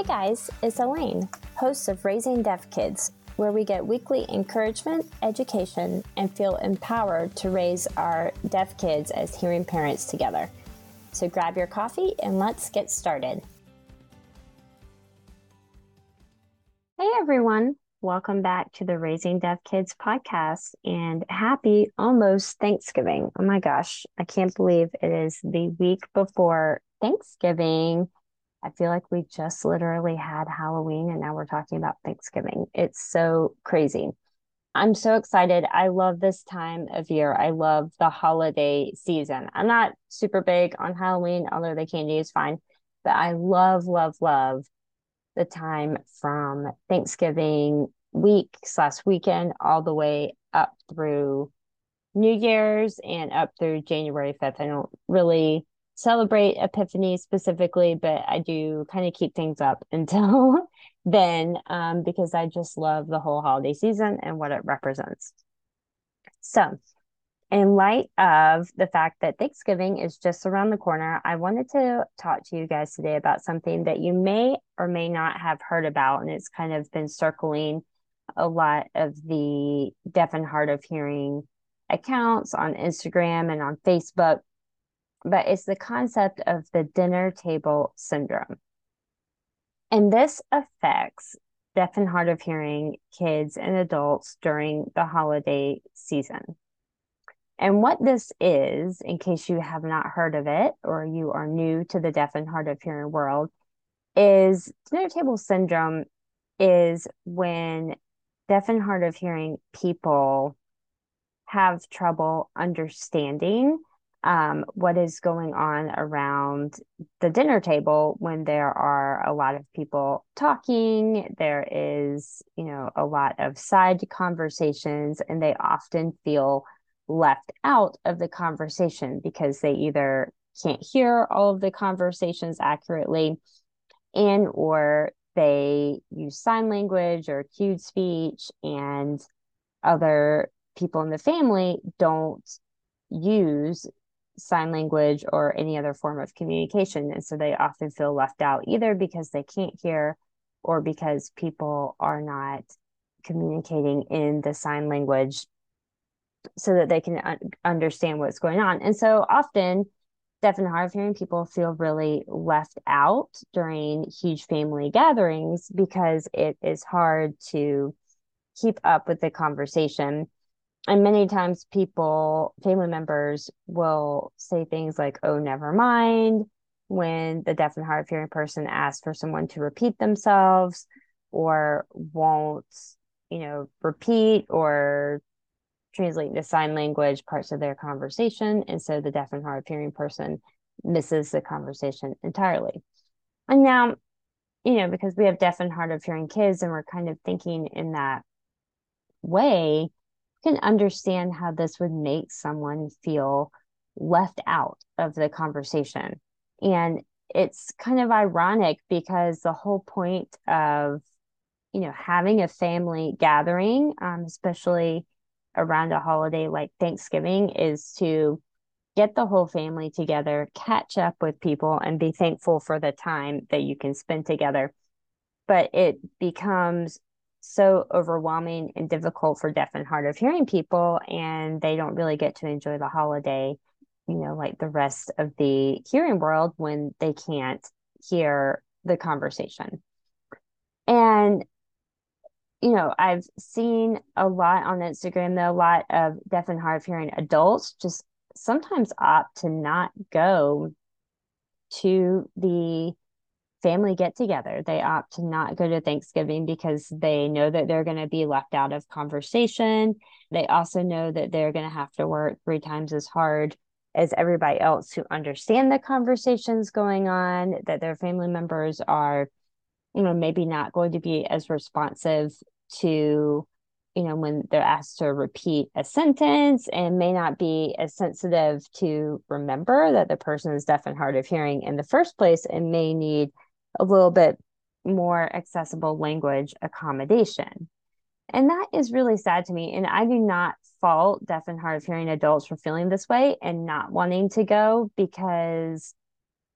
Hey guys, it's Alaine, host of Raising Deaf Kids, where we get weekly encouragement, education, and feel empowered to raise our deaf kids as hearing parents together. So grab your coffee and let's get started. Hey everyone, welcome back to the Raising Deaf Kids podcast and happy almost Thanksgiving. Oh my gosh, I can't believe it is the week before Thanksgiving I feel like we just literally had Halloween and now we're talking about Thanksgiving. It's so crazy. I'm so excited. I love this time of year. I love the holiday season. I'm not super big on Halloween, although the candy is fine, but I love, love, love the time from Thanksgiving week slash weekend all the way up through New Year's and up through January 5th. I don't really celebrate Epiphany specifically, but I do kind of keep things up until then um, because I just love the whole holiday season and what it represents. So, in light of the fact that Thanksgiving is just around the corner, I wanted to talk to you guys today about something that you may or may not have heard about. And it's kind of been circling a lot of the deaf and hard of hearing accounts on Instagram and on Facebook but it's the concept of the dinner table syndrome. And this affects deaf and hard of hearing kids and adults during the holiday season. And what this is, in case you have not heard of it or you are new to the deaf and hard of hearing world, is dinner table syndrome is when deaf and hard of hearing people have trouble understanding um, what is going on around the dinner table when there are a lot of people talking. There is, you know, a lot of side conversations, and they often feel left out of the conversation because they either can't hear all of the conversations accurately and or they use sign language or cued speech and other people in the family don't use sign language or any other form of communication. And so they often feel left out either because they can't hear or because people are not communicating in the sign language so that they can un- understand what's going on. And so often, deaf and hard of hearing people feel really left out during huge family gatherings because it is hard to keep up with the conversation and many times people family members will say things like oh never mind when the deaf and hard of hearing person asks for someone to repeat themselves or won't you know repeat or translate into sign language parts of their conversation. And so the deaf and hard of hearing person misses the conversation entirely. And now you know because we have deaf and hard of hearing kids and we're kind of thinking in that way can understand how this would make someone feel left out of the conversation. And it's kind of ironic because the whole point of, you know, having a family gathering, um, especially around a holiday like Thanksgiving, is to get the whole family together, catch up with people, and be thankful for the time that you can spend together. But it becomes so overwhelming and difficult for deaf and hard of hearing people and they don't really get to enjoy the holiday you know like the rest of the hearing world when they can't hear the conversation. And you know i've seen a lot on instagram that a lot of deaf and hard of hearing adults just sometimes opt to not go to the family get together. They opt to not go to Thanksgiving because they know that they're going to be left out of conversation. They also know that they're going to have to work three times as hard as everybody else to understand the conversations going on, that their family members are, you know, maybe not going to be as responsive to you know when they're asked to repeat a sentence and may not be as sensitive to remember that the person is deaf and hard of hearing in the first place and may need a little bit more accessible language accommodation. And that is really sad to me. And I do not fault deaf and hard of hearing adults for feeling this way and not wanting to go because,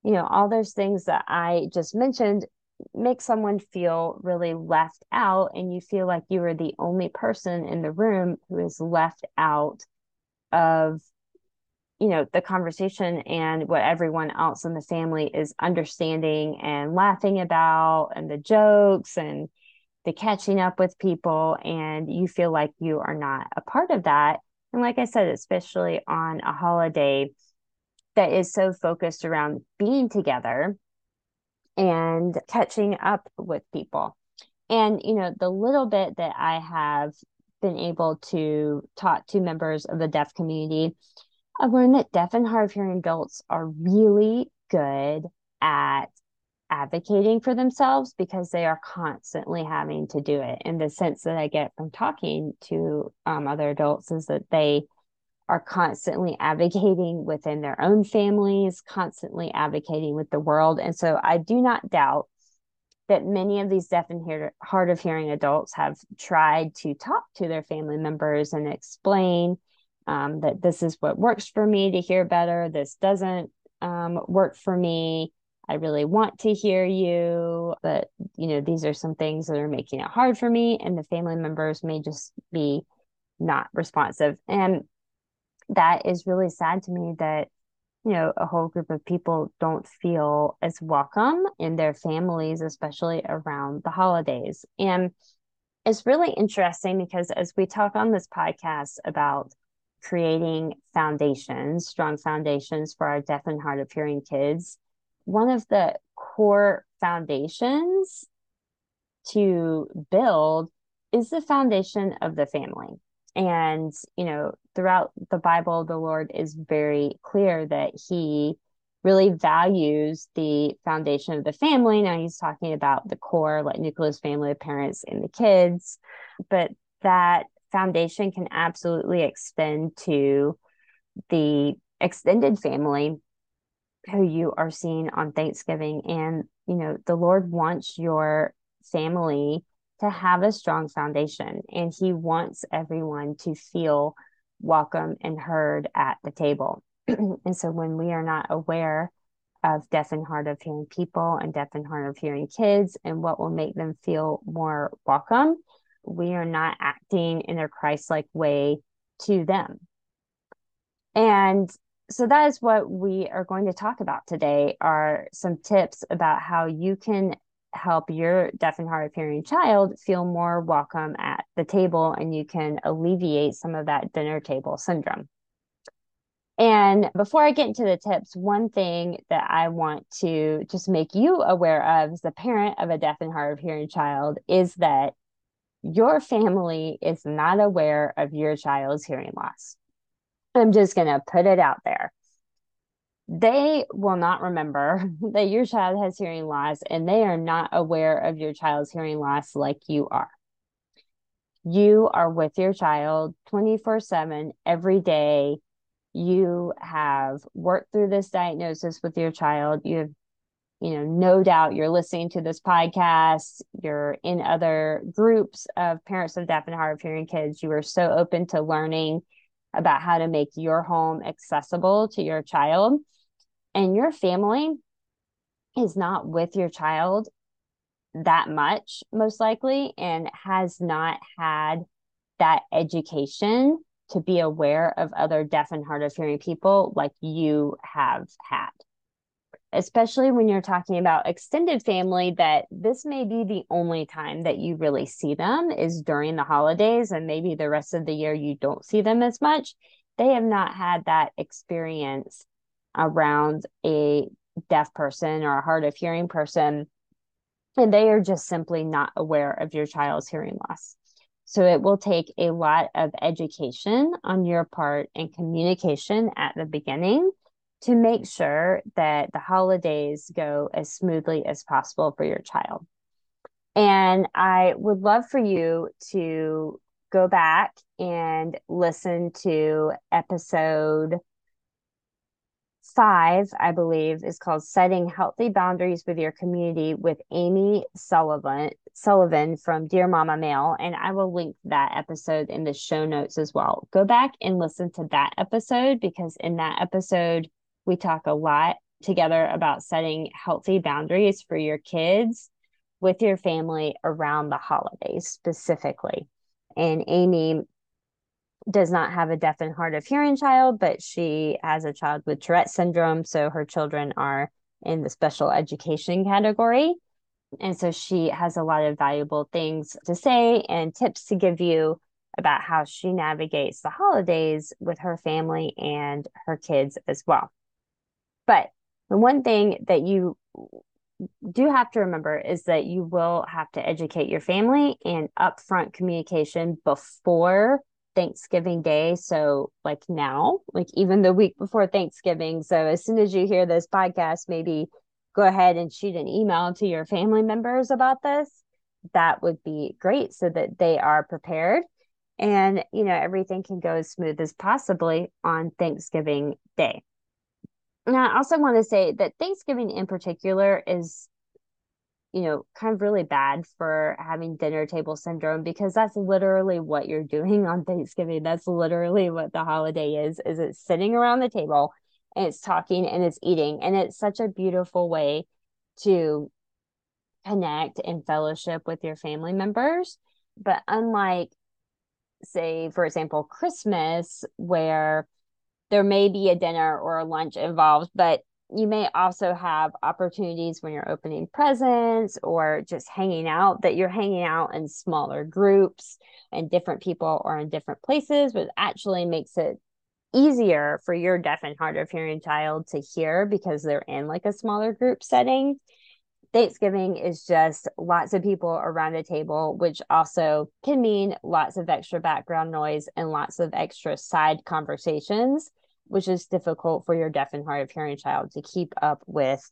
you know, all those things that I just mentioned make someone feel really left out and you feel like you are the only person in the room who is left out of you know the conversation and what everyone else in the family is understanding and laughing about and the jokes and the catching up with people and you feel like you are not a part of that and like i said especially on a holiday that is so focused around being together and catching up with people. And, you know, the little bit that I have been able to talk to members of the deaf community, I've learned that deaf and hard of hearing adults are really good at advocating for themselves because they are constantly having to do it. And the sense that I get from talking to um, other adults is that they are constantly advocating within their own families, constantly advocating with the world. And so I do not doubt that many of these deaf and hard of hearing adults have tried to talk to their family members and explain um, that this is what works for me to hear better. This doesn't um, work for me. I really want to hear you, but you know, these are some things that are making it hard for me. And the family members may just be not responsive. And that is really sad to me that you know a whole group of people don't feel as welcome in their families especially around the holidays and it's really interesting because as we talk on this podcast about creating foundations strong foundations for our deaf and hard of hearing kids one of the core foundations to build is the foundation of the family and, you know, throughout the Bible, the Lord is very clear that he really values the foundation of the family. Now he's talking about the core, like nucleus family, the parents and the kids, but that foundation can absolutely extend to the extended family who you are seeing on Thanksgiving. And, you know, the Lord wants your family to have a strong foundation and he wants everyone to feel welcome and heard at the table. and so when we are not aware of deaf and hard of hearing people and deaf and hard of hearing kids and what will make them feel more welcome, we are not acting in a Christ like way to them. And so that is what we are going to talk about today are some tips about how you can help your deaf and hard of hearing child feel more welcome at the table and you can alleviate some of that dinner table syndrome. And before I get into the tips, one thing that I want to just make you aware of as a parent of a deaf and hard of hearing child is that your family is not aware of your child's hearing loss. I'm just going to put it out there they will not remember that your child has hearing loss and they are not aware of your child's hearing loss like you are. You are with your child 24 7 every day. You have worked through this diagnosis with your child. You have, you know, no doubt you're listening to this podcast. You're in other groups of parents of deaf and hard of hearing kids. You are so open to learning about how to make your home accessible to your child and your family is not with your child that much, most likely, and has not had that education to be aware of other deaf and hard of hearing people like you have had. Especially when you're talking about extended family, that this may be the only time that you really see them is during the holidays, and maybe the rest of the year you don't see them as much. They have not had that experience around a deaf person or a hard of hearing person and they are just simply not aware of your child's hearing loss. So it will take a lot of education on your part and communication at the beginning to make sure that the holidays go as smoothly as possible for your child. And I would love for you to go back and listen to episode five, I believe, is called Setting Healthy Boundaries with Your Community with Amy Sullivan Sullivan from Dear Mama Mail. And I will link that episode in the show notes as well. Go back and listen to that episode because in that episode, we talk a lot together about setting healthy boundaries for your kids with your family around the holidays specifically. And Amy does not have a deaf and hard of hearing child, but she has a child with Tourette syndrome. So her children are in the special education category. And so she has a lot of valuable things to say and tips to give you about how she navigates the holidays with her family and her kids as well. But the one thing that you do have to remember is that you will have to educate your family and upfront communication before Thanksgiving Day. So, like now, like even the week before Thanksgiving. So, as soon as you hear this podcast, maybe go ahead and shoot an email to your family members about this. That would be great so that they are prepared and, you know, everything can go as smooth as possibly on Thanksgiving Day. And I also want to say that Thanksgiving in particular is you know, kind of really bad for having dinner table syndrome because that's literally what you're doing on Thanksgiving. That's literally what the holiday is, is it's sitting around the table and it's talking and it's eating. And it's such a beautiful way to connect and fellowship with your family members. But unlike, say, for example, Christmas, where there may be a dinner or a lunch involved, but you may also have opportunities when you're opening presents or just hanging out that you're hanging out in smaller groups and different people or in different places, which actually makes it easier for your deaf and hard of hearing child to hear because they're in like a smaller group setting. Thanksgiving is just lots of people around a table, which also can mean lots of extra background noise and lots of extra side conversations which is difficult for your deaf and hard of hearing child to keep up with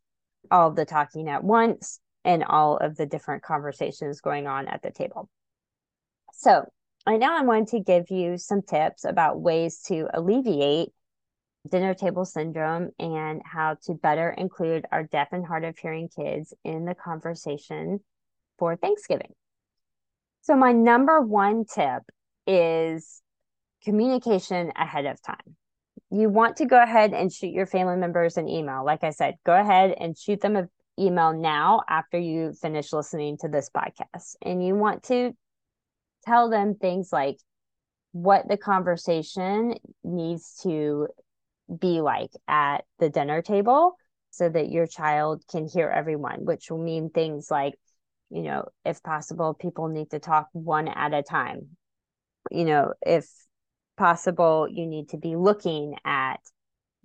all the talking at once and all of the different conversations going on at the table. So, I now I'm going to give you some tips about ways to alleviate dinner table syndrome and how to better include our deaf and hard of hearing kids in the conversation for Thanksgiving. So, my number one tip is communication ahead of time you want to go ahead and shoot your family members an email. Like I said, go ahead and shoot them an email now after you finish listening to this podcast. And you want to tell them things like what the conversation needs to be like at the dinner table so that your child can hear everyone, which will mean things like, you know, if possible, people need to talk one at a time. You know, if possible, you need to be looking at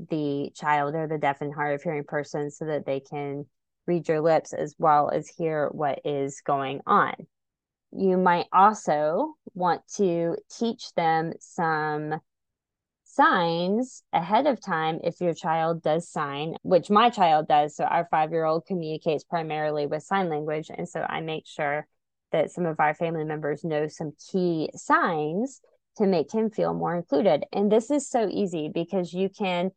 the child or the deaf and hard of hearing person so that they can read your lips as well as hear what is going on. You might also want to teach them some signs ahead of time if your child does sign, which my child does. So, our five year old communicates primarily with sign language. And so, I make sure that some of our family members know some key signs to make him feel more included. And this is so easy because you can,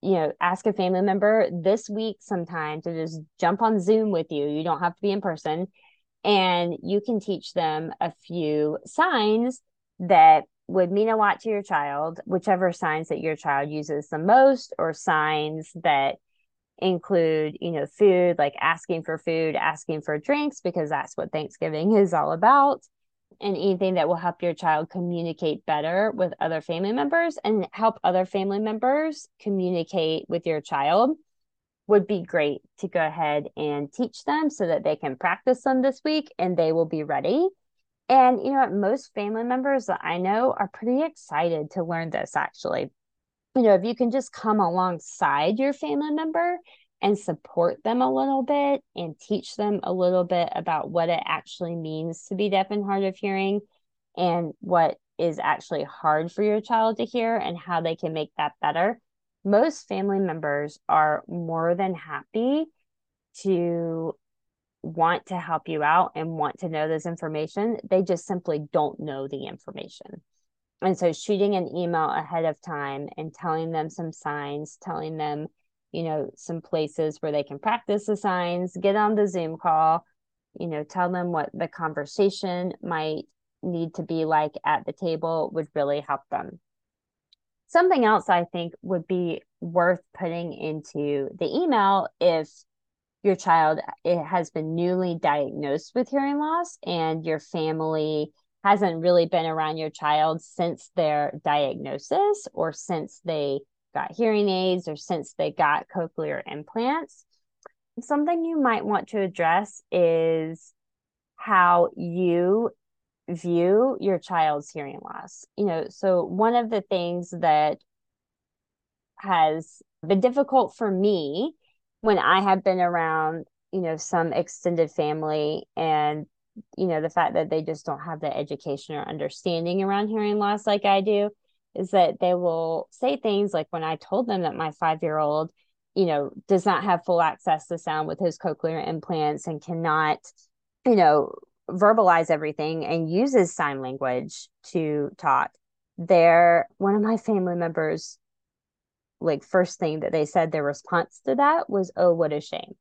you know, ask a family member this week sometime to just jump on Zoom with you. You don't have to be in person. And you can teach them a few signs that would mean a lot to your child, whichever signs that your child uses the most, or signs that include, you know, food, like asking for food, asking for drinks, because that's what Thanksgiving is all about and anything that will help your child communicate better with other family members and help other family members communicate with your child would be great to go ahead and teach them so that they can practice them this week and they will be ready. And you know what? Most family members that I know are pretty excited to learn this actually. You know, if you can just come alongside your family member and support them a little bit and teach them a little bit about what it actually means to be deaf and hard of hearing and what is actually hard for your child to hear and how they can make that better. Most family members are more than happy to want to help you out and want to know this information. They just simply don't know the information. And so, shooting an email ahead of time and telling them some signs, telling them you know, some places where they can practice the signs, get on the Zoom call, you know, tell them what the conversation might need to be like at the table would really help them. Something else I think would be worth putting into the email if your child it has been newly diagnosed with hearing loss and your family hasn't really been around your child since their diagnosis or since they got hearing aids or since they got cochlear implants something you might want to address is how you view your child's hearing loss. You know, so one of the things that has been difficult for me when I have been around, you know, some extended family and, you know, the fact that they just don't have the education or understanding around hearing loss like I do is that they will say things like when I told them that my five year old, you know, does not have full access to sound with his cochlear implants and cannot, you know, verbalize everything and uses sign language to talk. There, one of my family members, like, first thing that they said, their response to that was, Oh, what a shame.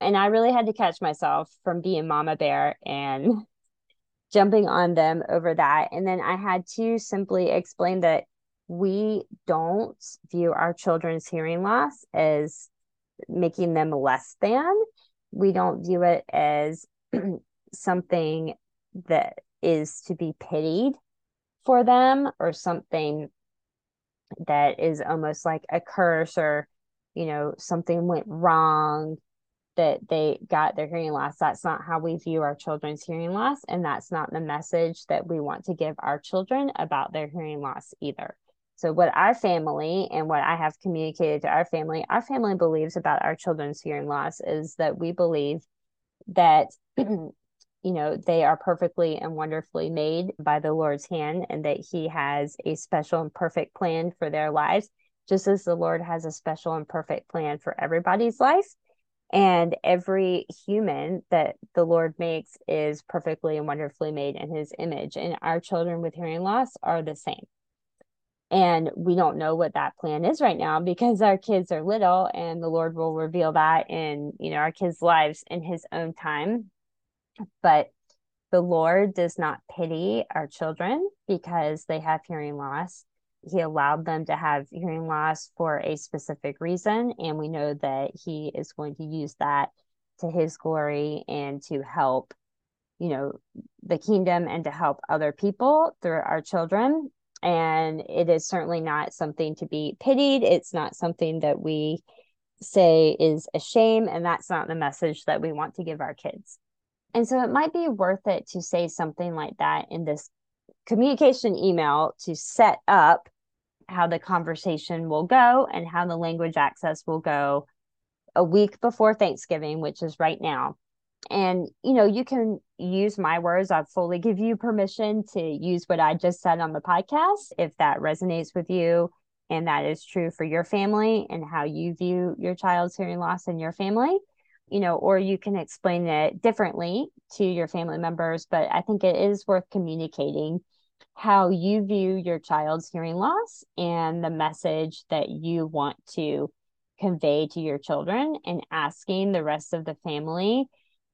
And I really had to catch myself from being mama bear and jumping on them over that. And then I had to simply explain that we don't view our children's hearing loss as making them less than. We don't view it as something that is to be pitied for them or something that is almost like a curse or you know something went wrong that they got their hearing loss that's not how we view our children's hearing loss and that's not the message that we want to give our children about their hearing loss either so what our family and what i have communicated to our family our family believes about our children's hearing loss is that we believe that you know, they are perfectly and wonderfully made by the Lord's hand and that He has a special and perfect plan for their lives, just as the Lord has a special and perfect plan for everybody's life. And every human that the Lord makes is perfectly and wonderfully made in His image. And our children with hearing loss are the same. And we don't know what that plan is right now because our kids are little and the Lord will reveal that in, you know, our kids' lives in his own time but the Lord does not pity our children because they have hearing loss. He allowed them to have hearing loss for a specific reason. And we know that He is going to use that to His glory and to help, you know, the kingdom and to help other people through our children. And it is certainly not something to be pitied. It's not something that we say is a shame. And that's not the message that we want to give our kids. And so it might be worth it to say something like that in this communication email to set up how the conversation will go and how the language access will go a week before Thanksgiving, which is right now. And you know, you can use my words. I fully give you permission to use what I just said on the podcast if that resonates with you and that is true for your family and how you view your child's hearing loss in your family you know, or you can explain it differently to your family members. But I think it is worth communicating how you view your child's hearing loss and the message that you want to convey to your children and asking the rest of the family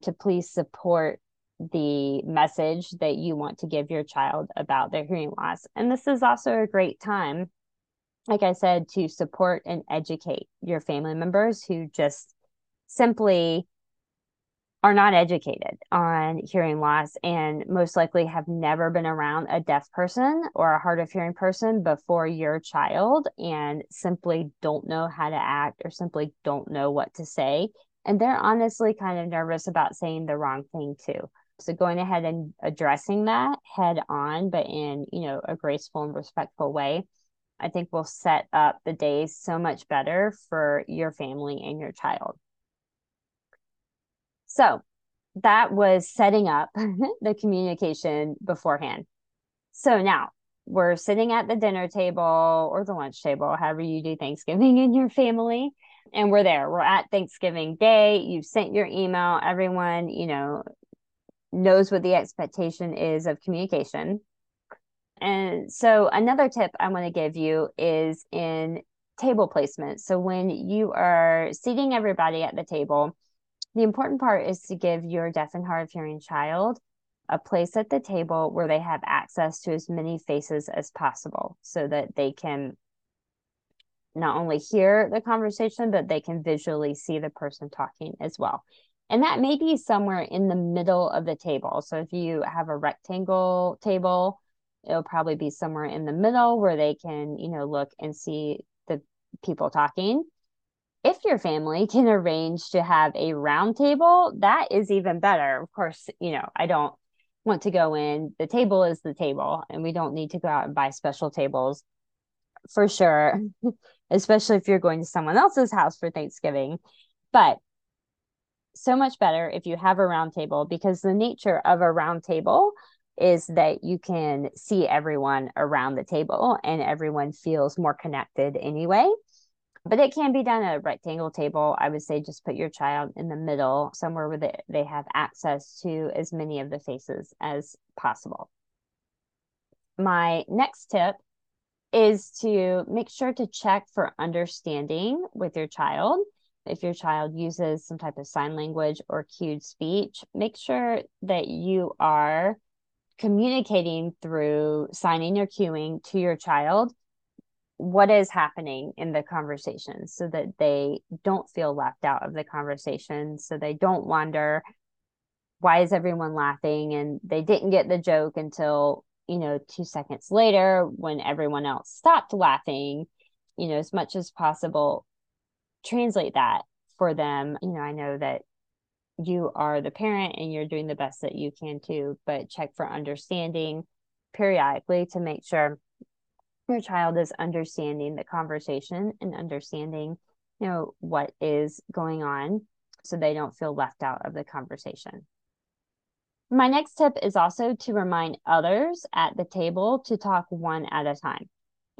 to please support the message that you want to give your child about their hearing loss. And this is also a great time, like I said, to support and educate your family members who just simply are not educated on hearing loss and most likely have never been around a deaf person or a hard of hearing person before your child and simply don't know how to act or simply don't know what to say. And they're honestly kind of nervous about saying the wrong thing too. So going ahead and addressing that head on, but in, you know, a graceful and respectful way, I think will set up the days so much better for your family and your child. So that was setting up the communication beforehand. So now we're sitting at the dinner table or the lunch table, however you do Thanksgiving in your family. And we're there. We're at Thanksgiving Day. You've sent your email. Everyone, you know, knows what the expectation is of communication. And so another tip I want to give you is in table placement. So when you are seating everybody at the table, the important part is to give your deaf and hard of hearing child a place at the table where they have access to as many faces as possible so that they can not only hear the conversation, but they can visually see the person talking as well. And that may be somewhere in the middle of the table. So if you have a rectangle table, it'll probably be somewhere in the middle where they can, you know, look and see the people talking. If your family can arrange to have a round table, that is even better. Of course, you know, I don't want to go in. The table is the table, and we don't need to go out and buy special tables for sure, especially if you're going to someone else's house for Thanksgiving. But so much better if you have a round table because the nature of a round table is that you can see everyone around the table and everyone feels more connected anyway. But it can be done at a rectangle table. I would say just put your child in the middle, somewhere where they, they have access to as many of the faces as possible. My next tip is to make sure to check for understanding with your child. If your child uses some type of sign language or cued speech, make sure that you are communicating through signing or cueing to your child what is happening in the conversation so that they don't feel left out of the conversation so they don't wonder why is everyone laughing and they didn't get the joke until you know 2 seconds later when everyone else stopped laughing you know as much as possible translate that for them you know i know that you are the parent and you're doing the best that you can too, but check for understanding periodically to make sure your child is understanding the conversation and understanding, you know, what is going on so they don't feel left out of the conversation. My next tip is also to remind others at the table to talk one at a time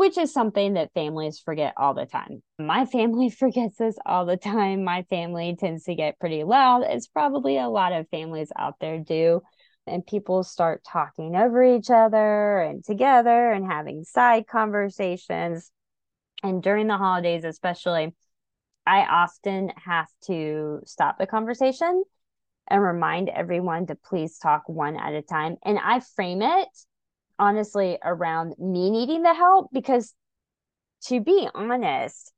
which is something that families forget all the time. My family forgets this all the time. My family tends to get pretty loud. It's probably a lot of families out there do. And people start talking over each other and together and having side conversations. And during the holidays, especially, I often have to stop the conversation and remind everyone to please talk one at a time. And I frame it honestly around me needing the help because to be honest,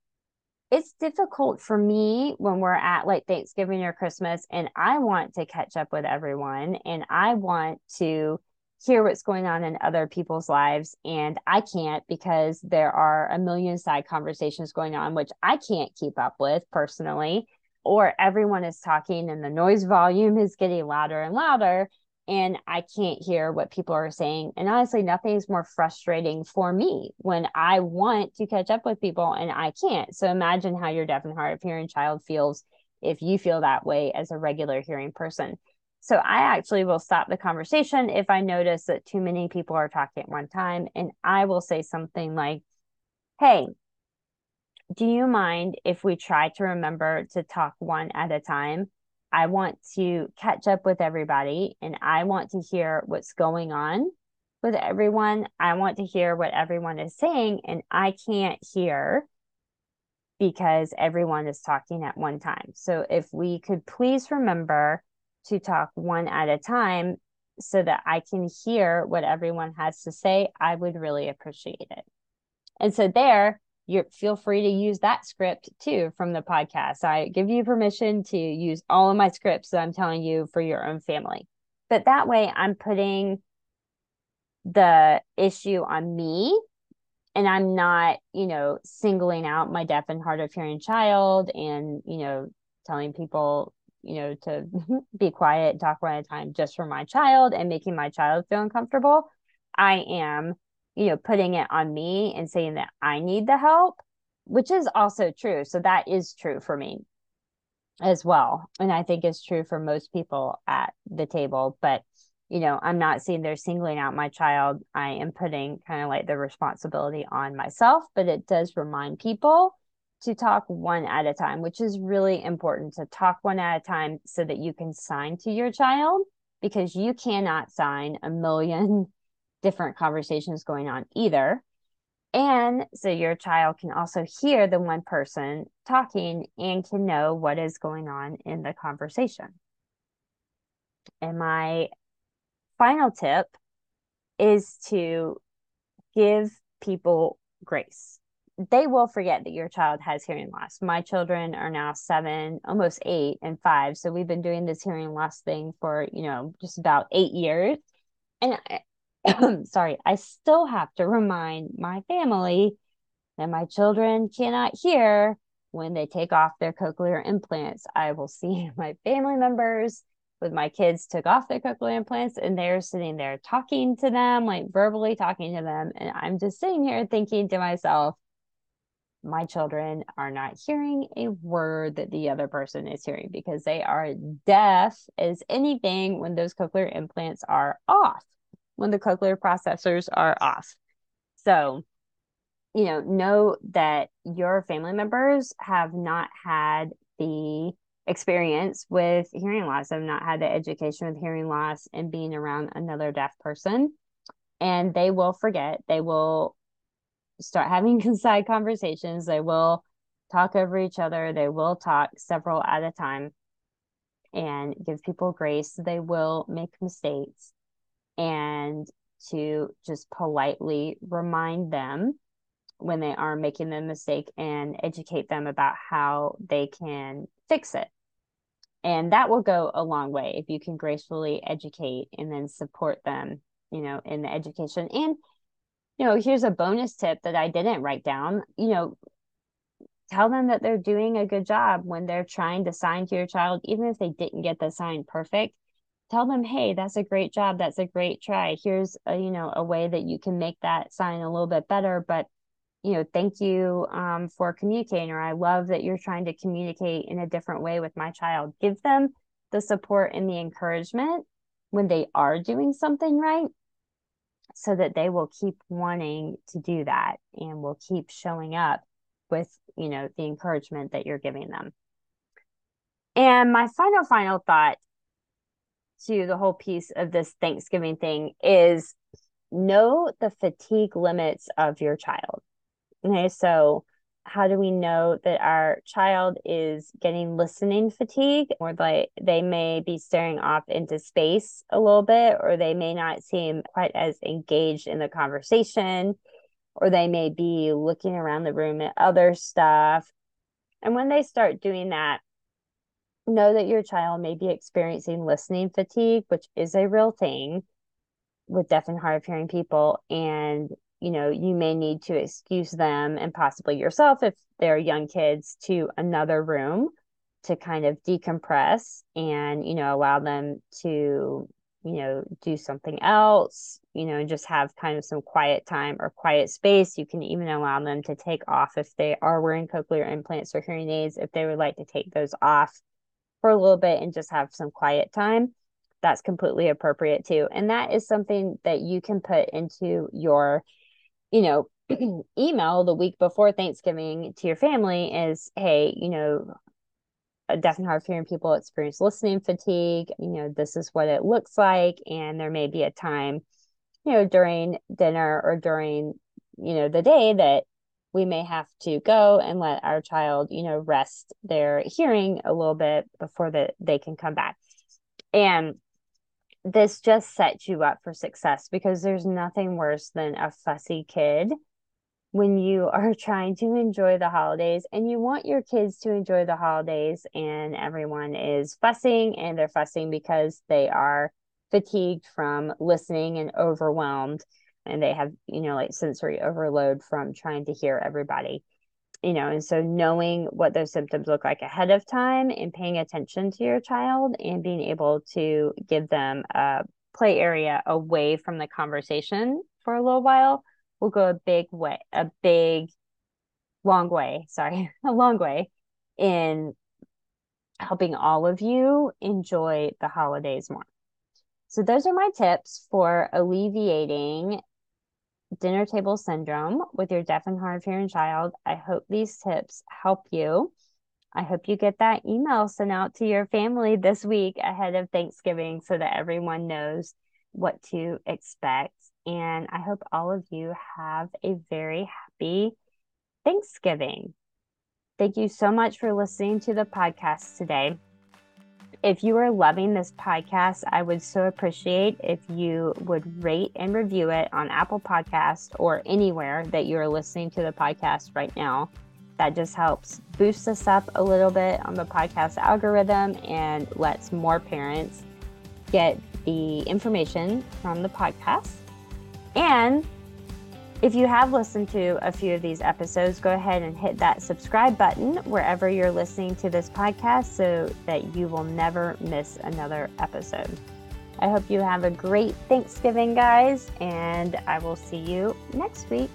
it's difficult for me when we're at like Thanksgiving or Christmas and I want to catch up with everyone and I want to hear what's going on in other people's lives and I can't because there are a million side conversations going on which I can't keep up with personally or everyone is talking and the noise volume is getting louder and louder and I can't hear what people are saying. And honestly, nothing is more frustrating for me when I want to catch up with people and I can't. So imagine how your deaf and hard of hearing child feels if you feel that way as a regular hearing person. So I actually will stop the conversation if I notice that too many people are talking at one time. And I will say something like, Hey, do you mind if we try to remember to talk one at a time? I want to catch up with everybody and I want to hear what's going on with everyone. I want to hear what everyone is saying, and I can't hear because everyone is talking at one time. So, if we could please remember to talk one at a time so that I can hear what everyone has to say, I would really appreciate it. And so, there, you feel free to use that script too from the podcast. I give you permission to use all of my scripts that I'm telling you for your own family. But that way I'm putting the issue on me and I'm not, you know, singling out my deaf and hard of hearing child and, you know, telling people, you know, to be quiet, talk one at a time just for my child and making my child feel uncomfortable. I am you know, putting it on me and saying that I need the help, which is also true. So that is true for me as well. And I think it's true for most people at the table. But, you know, I'm not saying they're singling out my child. I am putting kind of like the responsibility on myself, but it does remind people to talk one at a time, which is really important to talk one at a time so that you can sign to your child because you cannot sign a million different conversations going on either. And so your child can also hear the one person talking and can know what is going on in the conversation. And my final tip is to give people grace. they will forget that your child has hearing loss. My children are now seven, almost eight, and five. So we've been doing this hearing loss thing for, you know, just about eight years. And sorry, I still have to remind my family that my children cannot hear when they take off their cochlear implants. I will see my family members with my kids took off their cochlear implants and they're sitting there talking to them, like verbally talking to them. And I'm just sitting here thinking to myself, my children are not hearing a word that the other person is hearing because they are deaf as anything when those cochlear implants are off, when the cochlear processors are off. So, you know, know that your family members have not had the experience with hearing loss. I've not had the education with hearing loss and being around another deaf person. And they will forget. They will start having side conversations. They will talk over each other. They will talk several at a time and give people grace. They will make mistakes and to just politely remind them when they are making the mistake and educate them about how they can fix it. And that will go a long way if you can gracefully educate and then support them, you know, in the education. And, you know, here's a bonus tip that I didn't write down, you know, tell them that they're doing a good job when they're trying to sign to your child, even if they didn't get the sign perfect. Tell them, hey, that's a great job. That's a great try. Here's a, you know, a way that you can make that sign a little bit better, but you know, thank you um, for communicating, or I love that you're trying to communicate in a different way with my child. Give them the support and the encouragement when they are doing something right so that they will keep wanting to do that and will keep showing up with, you know, the encouragement that you're giving them. And my final, final thought to the whole piece of this Thanksgiving thing is know the fatigue limits of your child. Okay, so how do we know that our child is getting listening fatigue? Or like they may be staring off into space a little bit or they may not seem quite as engaged in the conversation or they may be looking around the room at other stuff. And when they start doing that know that your child may be experiencing listening fatigue which is a real thing with deaf and hard of hearing people and you know, you may need to excuse them and possibly yourself if they're young kids to another room to kind of decompress and, you know, allow them to, you know, do something else, you know, and just have kind of some quiet time or quiet space. You can even allow them to take off if they are wearing cochlear implants or hearing aids, if they would like to take those off for a little bit and just have some quiet time. That's completely appropriate too. And that is something that you can put into your you know, email the week before Thanksgiving to your family is, hey, you know, deaf and hard of hearing people experience listening fatigue. You know, this is what it looks like. And there may be a time, you know, during dinner or during, you know, the day that we may have to go and let our child, you know, rest their hearing a little bit before that they can come back. And this just sets you up for success because there's nothing worse than a fussy kid when you are trying to enjoy the holidays and you want your kids to enjoy the holidays and everyone is fussing and they're fussing because they are fatigued from listening and overwhelmed and they have you know like sensory overload from trying to hear everybody you know, and so knowing what those symptoms look like ahead of time and paying attention to your child and being able to give them a play area away from the conversation for a little while will go a big way, a big, long way, sorry, a long way in helping all of you enjoy the holidays more. So, those are my tips for alleviating dinner table syndrome with your deaf and hard of hearing child. I hope these tips help you. I hope you get that email sent out to your family this week ahead of Thanksgiving so that everyone knows what to expect. And I hope all of you have a very happy Thanksgiving. Thank you so much for listening to the podcast today. If you are loving this podcast, I would so appreciate if you would rate and review it on Apple Podcast or anywhere that you're listening to the podcast right now. That just helps boost us up a little bit on the podcast algorithm and lets more parents get the information from the podcast. And if you have listened to a few of these episodes, go ahead and hit that subscribe button wherever you're listening to this podcast so that you will never miss another episode. I hope you have a great Thanksgiving, guys, and I will see you next week.